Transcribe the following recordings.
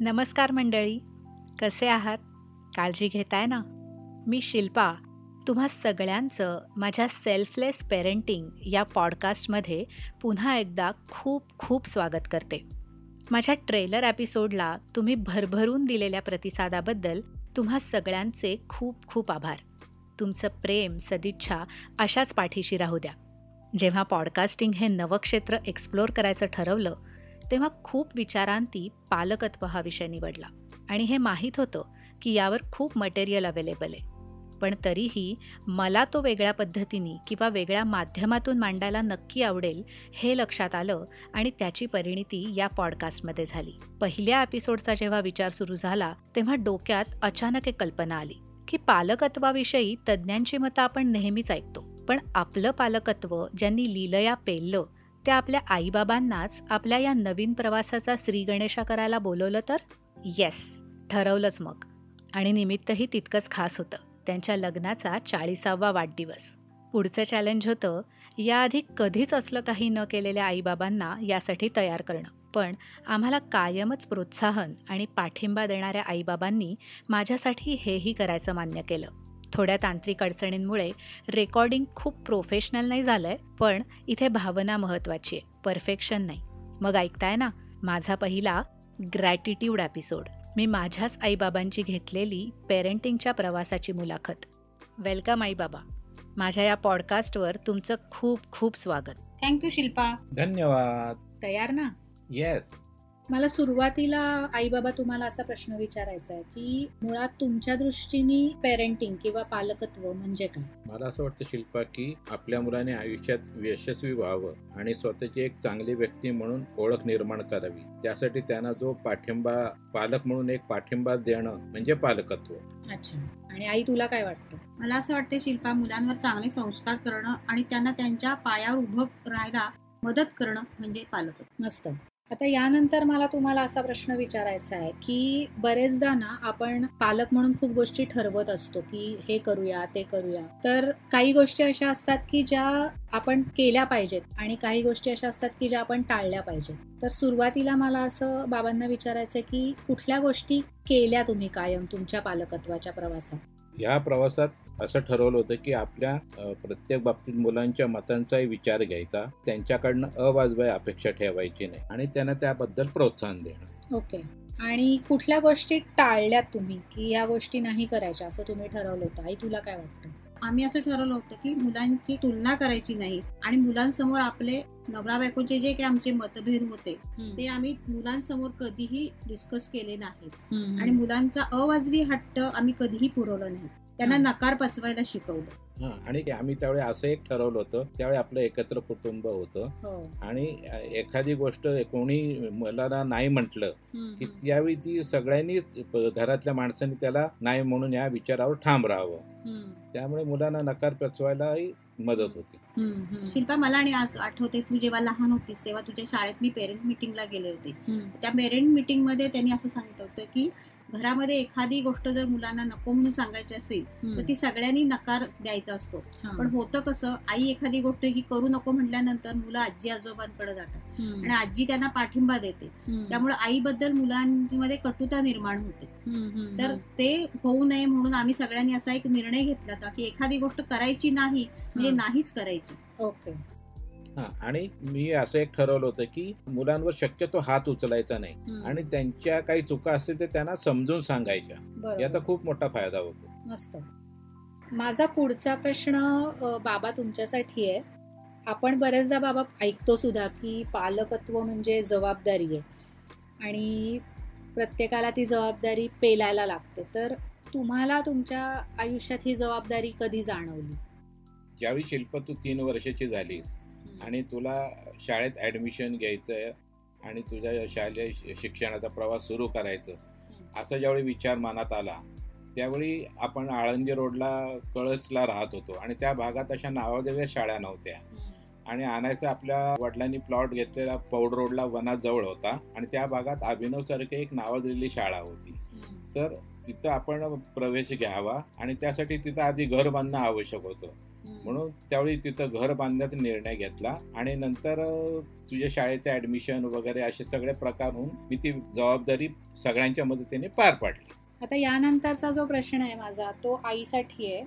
नमस्कार मंडळी. कसे आहात? काळजी घेताय ना? मी शिल्पा. तुम्हा सगळ्यांचं माझ्या सेल्फलेस पेरेंटिंग या पॉडकास्टमध्ये पुन्हा एकदा खूप खूप स्वागत करते. माझ्या ट्रेलर एपिसोडला तुम्ही भरभरून दिलेल्या प्रतिसादाबद्दल तुम्हा सगळ्यांचे खूप खूप आभार. तुमचं प्रेम सदिच्छा अशाच पाठीशी राहू द्या. जेव्हा पॉडकास्टिंग हे नवक्षेत्र एक्सप्लोअर करायचं ठरवलं तेव्हा खूप विचारांती पालकत्व हा विषय निवडला. आणि हे माहीत होतं की यावर खूप मटेरियल अवेलेबल आहे. पण तरीही मला तो वेगळ्या पद्धतीने किंवा वेगळ्या माध्यमातून मांडायला नक्की आवडेल हे लक्षात आलं आणि त्याची परिणिती या पॉडकास्टमध्ये झाली. पहिल्या एपिसोडचा जेव्हा विचार सुरू झाला तेव्हा डोक्यात अचानक एक कल्पना आली की पालकत्वाविषयी तज्ज्ञांची मतं आपण नेहमीच ऐकतो. पण आपलं पालकत्व ज्यांनी लीलया पेललं त्या आपल्या आईबाबांनाच आपल्या या नवीन प्रवासाचा श्री गणेशा करायला बोलवलं तर? येस ठरवलंच मग. आणि निमित्तही तितकंच खास होतं. त्यांच्या लग्नाचा चाळीसावा वाढदिवस. पुढचं चॅलेंज होतं याआधी कधीच असलं काही न केलेल्या आईबाबांना यासाठी तयार करणं. पण आम्हाला कायमच प्रोत्साहन आणि पाठिंबा देणाऱ्या आईबाबांनी माझ्यासाठी हेही करायचं मान्य केलं. थोड्या तांत्रिक अडचणींमुळे रेकॉर्डिंग खूप प्रोफेशनल नाही झालंय पण इथे भावना महत्वाची आहे परफेक्शन नाही. मग ऐकताय ना माझा पहिला ग्रॅटिट्यूड एपिसोड मी माझ्याच आईबाबांची घेतलेली पेरेंटिंगच्या प्रवासाची मुलाखत. वेलकम आईबाबा. माझ्या या पॉडकास्टवर तुमचं खूप खूप स्वागत. Thank you Shilpa. धन्यवाद. तयार ना? येस मला सुरुवातीला आई बाबा तुम्हाला असा प्रश्न विचारायचा आहे की मुळात तुमच्या दृष्टीने पेरेंटिंग किंवा पालकत्व म्हणजे काय? मला असं वाटतं शिल्पा की आपल्या मुलाने आयुष्यात यशस्वी व्हावं आणि स्वतःची एक चांगली व्यक्ती म्हणून ओळख निर्माण करावी. त्यासाठी त्यांना जो पाठिंबा पालक म्हणून एक पाठिंबा देणं म्हणजे पालकत्व. अच्छा. आणि आई तुला काय वाटतं? मला असं वाटतं शिल्पा मुलांवर चांगले संस्कार करणं आणि त्यांना त्यांच्या पायावर उभं राहायला मदत करणं म्हणजे पालकत्व. मस्त. आता यानंतर मला तुम्हाला असा प्रश्न विचारायचा आहे की बरेचदा ना आपण पालक म्हणून खूप गोष्टी ठरवत असतो की हे करूया ते करूया. तर काही गोष्टी अशा असतात की ज्या आपण केल्या पाहिजेत आणि काही गोष्टी अशा असतात की ज्या आपण टाळल्या पाहिजेत. तर सुरुवातीला मला असं बाबांना विचारायचं की कुठल्या गोष्टी केल्या तुम्ही कायम तुमच्या पालकत्वाच्या प्रवासात? या प्रवासात असं ठरवलं होतं की आपल्या प्रत्येक बाबतीत मुलांच्या मतांचाही विचार घ्यायचा. त्यांच्याकडनं अवाजबाई अपेक्षा ठेवायची नाही आणि त्यांना त्याबद्दल प्रोत्साहन देणं. ओके. आणि कुठल्या गोष्टी टाळल्यात तुम्ही की या गोष्टी नाही करायच्या असं तुम्ही ठरवलं होतं? आई तुला काय वाटतं? आम्ही असं ठरवलं होतं की मुलांची तुलना करायची नाही आणि मुलांसमोर आपले नवरा बायकोचे जे काही आमचे मतभेद होते ते आम्ही मुलांसमोर कधीही डिस्कस केले नाहीत. आणि मुलांचा अवाजवी हट्ट आम्ही कधीही पुरवलं नाही. त्यांना नकार पचवायला शिकवलं. हा आणि आम्ही त्यावेळी असं एक ठरवलं होतं. त्यावेळी आपलं एकत्र कुटुंब होतं. आणि एखादी गोष्ट कोणी मुलाला नाही म्हटलं की त्यावेळी ती सगळ्यांनी घरातल्या माणसांनी त्याला नाही म्हणून या विचारावर ठाम राहावं त्यामुळे मुलांना नकार पचवायलाही मदत होती. शिल्पा मला आणि आज आठवते तू जेव्हा लहान होतीस तेव्हा तुझ्या शाळेत मी पेरेंट मिटिंगला गेले होते. त्या पेरेंट मिटिंगमध्ये त्यांनी असं सांगितलं होतं की घरामध्ये एखादी गोष्ट जर मुलांना नको म्हणून सांगायची असेल तर ती सगळ्यांनी नकार द्यायचा असतो. पण होतं कसं आई एखादी गोष्ट ही करू नको म्हटल्यानंतर मुलं आजी आजोबांकडे जातात. आणि आजी त्यांना पाठिंबा देते. त्यामुळे आईबद्दल मुलांमध्ये कटुता निर्माण होते. तर ते होऊ नये म्हणून आम्ही सगळ्यांनी असा एक निर्णय घेतला होता की एखादी गोष्ट करायची नाही म्हणजे नाहीच करायची. ओके. आणि मी असं एक ठरवलं होतं की मुलांवर शक्यतो हात उचलायचा नाही. आणि त्यांच्या काही चुका असतील ते त्यांना समजून सांगायच्या. याचा खूप मोठा फायदा होतो. मस्त. माझा पुढचा प्रश्न बाबा तुमच्यासाठी आहे. आपण बरेचदा बाबा ऐकतो सुद्धा की पालकत्व म्हणजे जबाबदारी आहे. आणि प्रत्येकाला ती जबाबदारी पेलायला लागते. तर तुम्हाला तुमच्या आयुष्यात ही जबाबदारी कधी जाणवली? ज्यावेळी शिल्प तू तीन वर्षाची झालीस आणि तुला शाळेत ऍडमिशन घ्यायचं आणि तुझ्या शालेय शिक्षणाचा प्रवास सुरू करायचं. असा ज्यावेळी विचार मनात आला त्यावेळी आपण आळंदी रोडला कळसला राहत होतो आणि त्या भागात अशा नावाजलेल्या शाळा नव्हत्या. आणि आणायचं आपल्या वडिलांनी प्लॉट घेतलेला पौड रोडला वनाजवळ होता आणि त्या भागात अभिनव सारखी एक नावाजलेली शाळा होती. तर तिथं आपण प्रवेश घ्यावा आणि त्यासाठी तिथं आधी घर बांधणं आवश्यक होतं. म्हणून त्यावेळी तिथं घर बांधण्याचा निर्णय घेतला आणि नंतर तुझ्या शाळेचे ऍडमिशन वगैरे असे सगळे प्रकार होऊन मी ती जबाबदारी सगळ्यांच्या मदतीने पार पाडली. आता यानंतरचा जो प्रश्न आहे माझा तो आईसाठी आहे.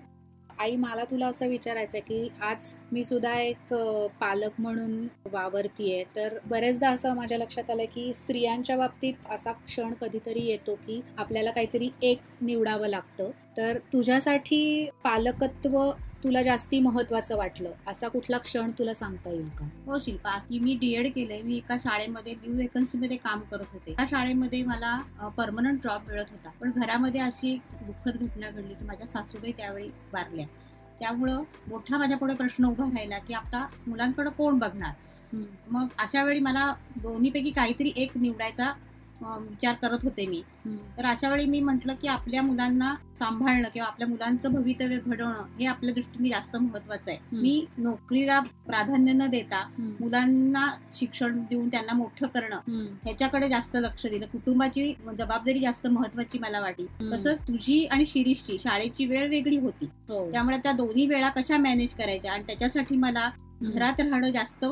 आई मला तुला असं विचारायचं आहे की आज मी सुद्धा एक पालक म्हणून वावरतीये तर बरेचदा असं माझ्या लक्षात आलं की स्त्रियांच्या बाबतीत असा क्षण कधीतरी येतो की आपल्याला काहीतरी एक निवडावं लागतं. तर तुझ्यासाठी पालकत्व तुला जास्ती महत्वाचं वाटलं असा कुठला क्षण तुला सांगता येईल का? हो शिल्पा की मी डीएड केलंय मी एका शाळेमध्ये न्यू वेकन्सी मध्ये काम करत होते. त्या शाळेमध्ये मला परमनंट जॉब मिळत होता. पण घरामध्ये अशी दुःखद घटना घडली की माझ्या सासूबाई त्यावेळी वारल्या. त्यामुळं मोठा माझ्या पुढे प्रश्न उभा राहिला की आता मुलांकडे कोण बघणार? मग अशा वेळी मला दोन्हीपैकी काहीतरी एक निवडायचा विचार करत होते मी. तर अशा वेळी मी म्हंटल की आपल्या मुलांना सांभाळणं किंवा आपल्या मुलांचं भवितव्य घडवणं हे आपल्या दृष्टीने जास्त महत्वाचं आहे. मी नोकरीला प्राधान्य न देता मुलांना शिक्षण देऊन त्यांना मोठं करणं ह्याच्याकडे जास्त लक्ष दिलं. कुटुंबाची जबाबदारी जास्त महत्वाची मला वाटली. तसंच तुझी आणि शिरीषची शाळेची वेळ वेगळी होती. हो. त्यामुळे त्या दोन्ही वेळा कशा मॅनेज करायच्या आणि त्याच्यासाठी मला घरात राहणं जास्त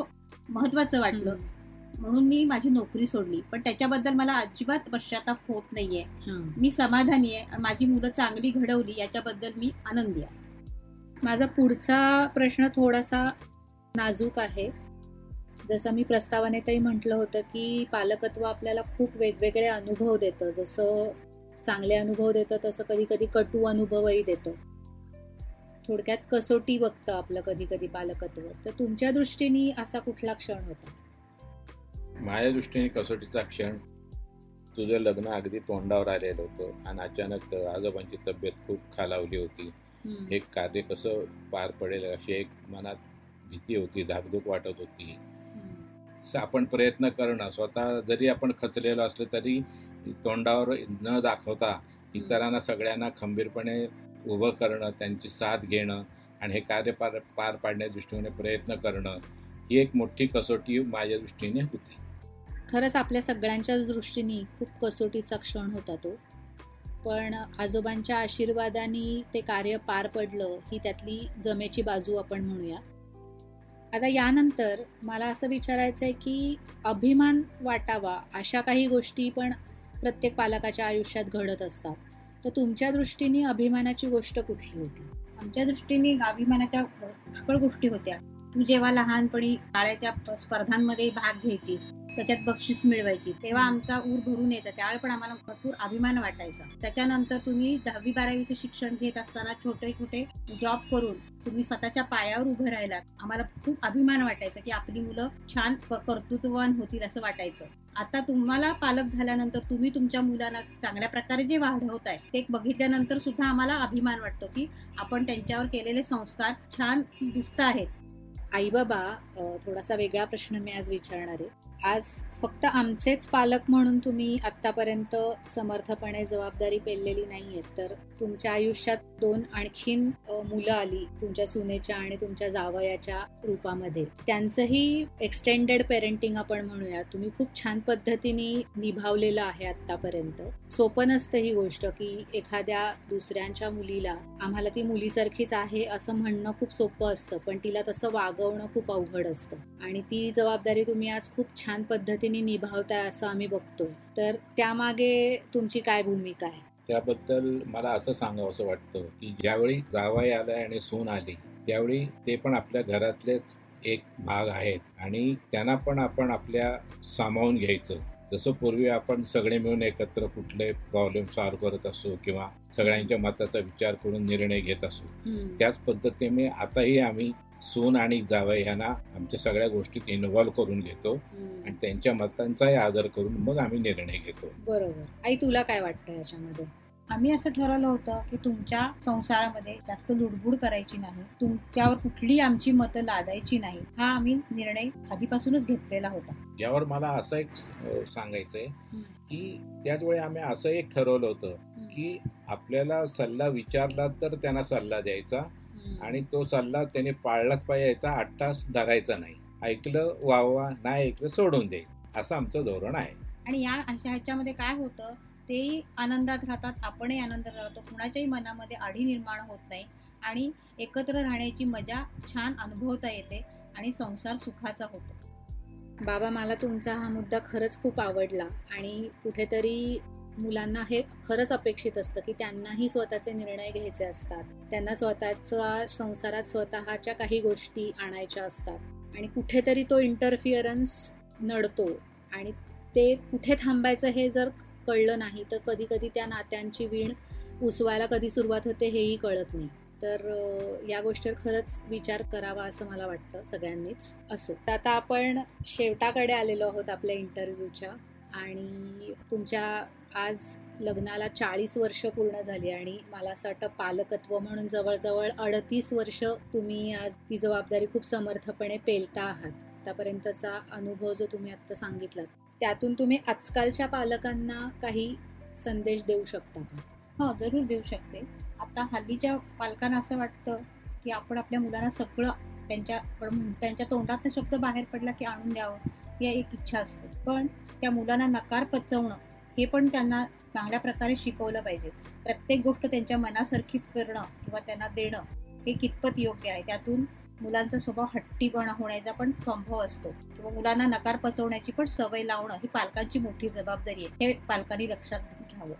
महत्वाचं वाटलं. म्हणून मी माझी नोकरी सोडली. पण त्याच्याबद्दल मला अजिबात पश्चाताप होत नाहीये. मी समाधानी आहे माझी मुलं चांगली घडवली याच्याबद्दल मी आनंदी आहे. माझा पुढचा प्रश्न थोडासा नाजूक आहे. जसं मी प्रस्तावनेतही म्हटलं होतं की पालकत्व आपल्याला खूप वेगवेगळे अनुभव देतं. जसं चांगले अनुभव देतं तसं कधी कधी कटू अनुभवही देतं. थोडक्यात कसोटी बघतं आपलं कधी कधी पालकत्व. तर तुमच्या दृष्टीने असा कुठला क्षण होता? माझ्या दृष्टीने कसोटीचा क्षण तुझं लग्न अगदी तोंडावर आलेलं होतं. आणि अचानक आजोबांची तब्येत खूप खालावली होती. हे कार्य कसं पार पडेल अशी एक मनात भीती होती धाकधूक वाटत होती. आपण प्रयत्न करणं स्वतः जरी आपण खचलेलो असलो तरी तोंडावर न दाखवता इतरांना सगळ्यांना खंबीरपणे उभं करणं त्यांची साथ घेणं आणि हे कार्य पार पार पाडण्याच्या दृष्टीने प्रयत्न करणं ही एक मोठी कसोटी माझ्या दृष्टीने होती. खरंच आपल्या सगळ्यांच्याच दृष्टीने खूप कसोटीचा क्षण होता तो. पण आजोबांच्या आशीर्वादाने ते कार्य पार पडलं ही त्यातली जमेची बाजू आपण म्हणूया. आता यानंतर मला असं विचारायचं आहे की अभिमान वाटावा अशा काही गोष्टी पण प्रत्येक पालकाच्या आयुष्यात घडत असतात. तर तुमच्या दृष्टीने अभिमानाची गोष्ट कुठली होती? आमच्या दृष्टीने अभिमानाच्या पुष्कळ गोष्टी होत्या. तू जेव्हा लहानपणी शाळेच्या स्पर्धांमध्ये भाग घ्यायचीस त्याच्यात बक्षीस मिळवायची तेव्हा आमचा ऊर भरून यायचा. त्यावेळी पण आम्हाला भरपूर अभिमान वाटायचा. त्याच्यानंतर तुम्ही दहावी बारावीचं शिक्षण घेत असताना छोटे छोटे जॉब करून तुम्ही स्वतःच्या पायावर उभं राहिलात. आम्हाला खूप अभिमान वाटायचा की आपली मुलं छान कर्तृत्ववान होतील असं वाटायचं. आता तुम्हाला पालक झाल्यानंतर तुम्ही तुमच्या मुलांना चांगल्या प्रकारे जे वाढवताय ते बघितल्यानंतर सुद्धा आम्हाला अभिमान वाटतो की आपण त्यांच्यावर केलेले संस्कार छान दिसत आहेत. आई बाबा थोडासा वेगळा प्रश्न मी आज विचारणार आहे. आज फक्त आमचेच पालक म्हणून तुम्ही आतापर्यंत समर्थपणे जबाबदारी पेललेली नाहीये तर तुमच्या आयुष्यात दोन आणखीन मुलं आली तुमच्या सुनेच्या आणि तुमच्या जावयाच्या रूपामध्ये. त्यांचंही एक्सटेंडेड पेरेंटिंग आपण म्हणूया. तुम्ही खूप छान पद्धतीने निभावलेलं आहे आतापर्यंत सोपं नसतं ही गोष्ट की एखाद्या दुसऱ्यांच्या मुलीला आम्हाला ती मुलीसारखीच आहे असं म्हणणं खूप सोपं असतं पण तिला तसं वागवणं खूप अवघड असतं. आणि ती जबाबदारी तुम्ही आज खूप छान पद्धतीने निभावताय असं आम्ही बघतोय. तर त्यामागे तुमची काय भूमिका आहे? त्याबद्दल मला असं सांगावं असं वाटतं की ज्यावेळी जावाई आलाय आणि सून आली त्यावेळी ते पण आपल्या घरातलेच एक भाग आहेत आणि त्यांना पण आपण आपल्या सामावून घ्यायचं. जसं पूर्वी आपण सगळे मिळून एकत्र कुठले प्रॉब्लेम सॉल्व्ह करत असो किंवा सगळ्यांच्या मताचा विचार करून निर्णय घेत असो. त्याच पद्धतीने आताही आम्ही सून आणि जावई यांना आमच्या सगळ्या गोष्टीत इन्व्हॉल्व्ह करून घेतो आणि त्यांच्या मतांचाही आदर करून मग आम्ही निर्णय घेतो. बरोबर. आई तुला काय वाटतं याच्यामध्ये? आम्ही असं ठरवलं होतं की तुमच्या संसारामध्ये जास्त लुडबुड करायची नाही तुमच्यावर कुठली आमची मतं लादायची नाही हा आम्ही निर्णय आधीपासूनच घेतलेला होता. यावर मला असं एक सांगायचंय की त्याच वेळी आम्ही असं एक ठरवलं होतं की आपल्याला सल्ला विचारला तर त्यांना सल्ला द्यायचा आणि तो सल्ला त्याने पाळलाच पाहिजे याचा अट्टास धरायचा नाही. ऐकलं वावा नाही ऐकलं सोडून दे. असं आमचं धोरण आहे. आणि या अशा ह्याच्यामध्ये काय होतं तेही आनंदात राहतात आपणही आनंदात राहतो कुणाच्याही मनामध्ये आढी निर्माण होत नाही. आणि एकत्र राहण्याची मजा छान अनुभवता येते आणि संसार सुखाचा होतो. बाबा मला तुमचा हा मुद्दा खरंच खूप आवडला आणि कुठेतरी मुलांना हे खरंच अपेक्षित असतं की त्यांनाही स्वतःचे निर्णय घ्यायचे असतात. त्यांना स्वतःचा संसारात स्वतःच्या काही गोष्टी आणायच्या असतात. आणि कुठेतरी तो इंटरफिअरन्स नडतो. आणि ते कुठे थांबायचं हे जर कळलं नाही तर कधी कधी त्या नात्यांची वीण उसवायला कधी सुरुवात होते हेही कळत नाही. तर या गोष्टीवर खरंच विचार करावा असं मला वाटतं सगळ्यांनीच असो. तर आता आपण शेवटाकडे आलेलो आहोत आपल्या इंटरव्ह्यूच्या आणि तुमच्या आज लग्नाला चाळीस वर्ष पूर्ण झाली आणि मला असं वाटतं पालकत्व म्हणून जवळजवळ अडतीस वर्ष तुम्ही आज ती जबाबदारी खूप समर्थपणे पेलता आहात. आतापर्यंतचा अनुभव जो तुम्ही आता सांगितलात त्यातून तुम्ही आजकालच्या पालकांना काही संदेश देऊ शकता का? हां जरूर देऊ शकते. आता हल्लीच्या पालकांना असं वाटतं की आपण आपल्या मुलांना सगळं त्यांच्या त्यांच्या तोंडातनं शब्द बाहेर पडला की आणून द्यावं या एक इच्छा असते. पण त्या मुलांना नकार पचवणं हे पण त्यांना चांगल्या प्रकारे शिकवलं पाहिजे. प्रत्येक गोष्ट त्यांच्या मनासारखीच करणं किंवा त्यांना देणं हे कितपत योग्य आहे? त्यातून मुलांचा स्वभाव हट्टीपणा होण्याचा पण संभव असतो. किंवा मुलांना नकार पचवण्याची पण सवय लावणं ही पालकांची मोठी जबाबदारी आहे. हे पालकांनी लक्षात घ्यावं.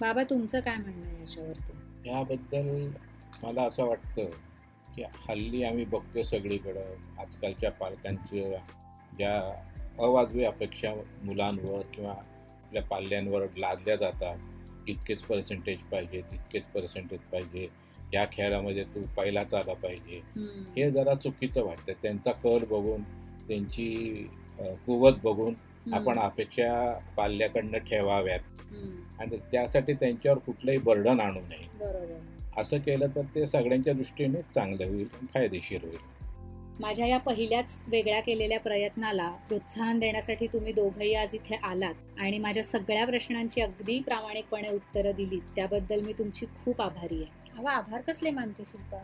बाबा तुमचं काय म्हणणं आहे याच्यावरती? याबद्दल मला असं वाटतं की हल्ली आम्ही बघतो सगळीकडं. आजकालच्या पालकांच्या ज्या अवाजवी अपेक्षा मुलांवर किंवा आपल्या पाल्यांवर लादल्या जातात. इतकेच पर्सेंटेज पाहिजे तितकेच पर्सेंटेज पाहिजे. या खेळामध्ये तू पहिलाच आला पाहिजे. हे जरा चुकीचं वाटतं त्यांचा कल बघून त्यांची कुवत बघून आपण अपेक्षा पाल्याकडनं ठेवाव्यात. आणि त्यासाठी त्यांच्यावर कुठलंही बर्डन आणू नये. असं केलं तर ते सगळ्यांच्या दृष्टीने चांगलं होईल फायदेशीर होईल. माझ्या या पहिल्याच वेगळ्या केलेल्या प्रयत्नाला प्रोत्साहन देण्यासाठी तुम्ही दोघंही आज इथे आलात आणि माझ्या सगळ्या प्रश्नांची अगदी प्रामाणिकपणे उत्तरं दिलीत. त्याबद्दल मी तुमची खूप आभारी आहे. अगं आभार कसले मानते सुद्धा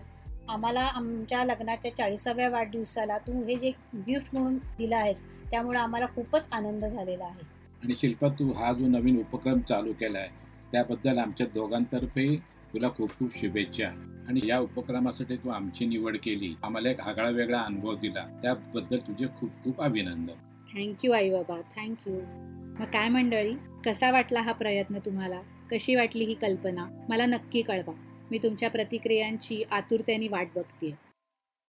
आम्हाला आमच्या लग्नाच्या चाळीसाव्या वाढदिवसाला तू हे जे गिफ्ट म्हणून दिलं आहेस त्यामुळे आम्हाला खूपच आनंद झालेला आहे. आणि शिल्पा तू हा जो नवीन उपक्रम चालू केला आहे त्याबद्दल आमच्या दोघांतर्फे तुला खूप खूप शुभेच्छा. आणि या उपक्रमासाठी तू आमची निवड केली. आम्हाला एक आगळा वेगळा अनुभव दिला. त्याबद्दल तुझे खूप खूप अभिनंदन. थँक्यू आई बाबा थँक्यू मग काय मंडळी? कसा वाटला हा प्रयत्न तुम्हाला? कशी वाटली ही कल्पना? मला नक्की कळवा. मी तुमच्या प्रतिक्रियांची आतुरतेने वाट बघतीये.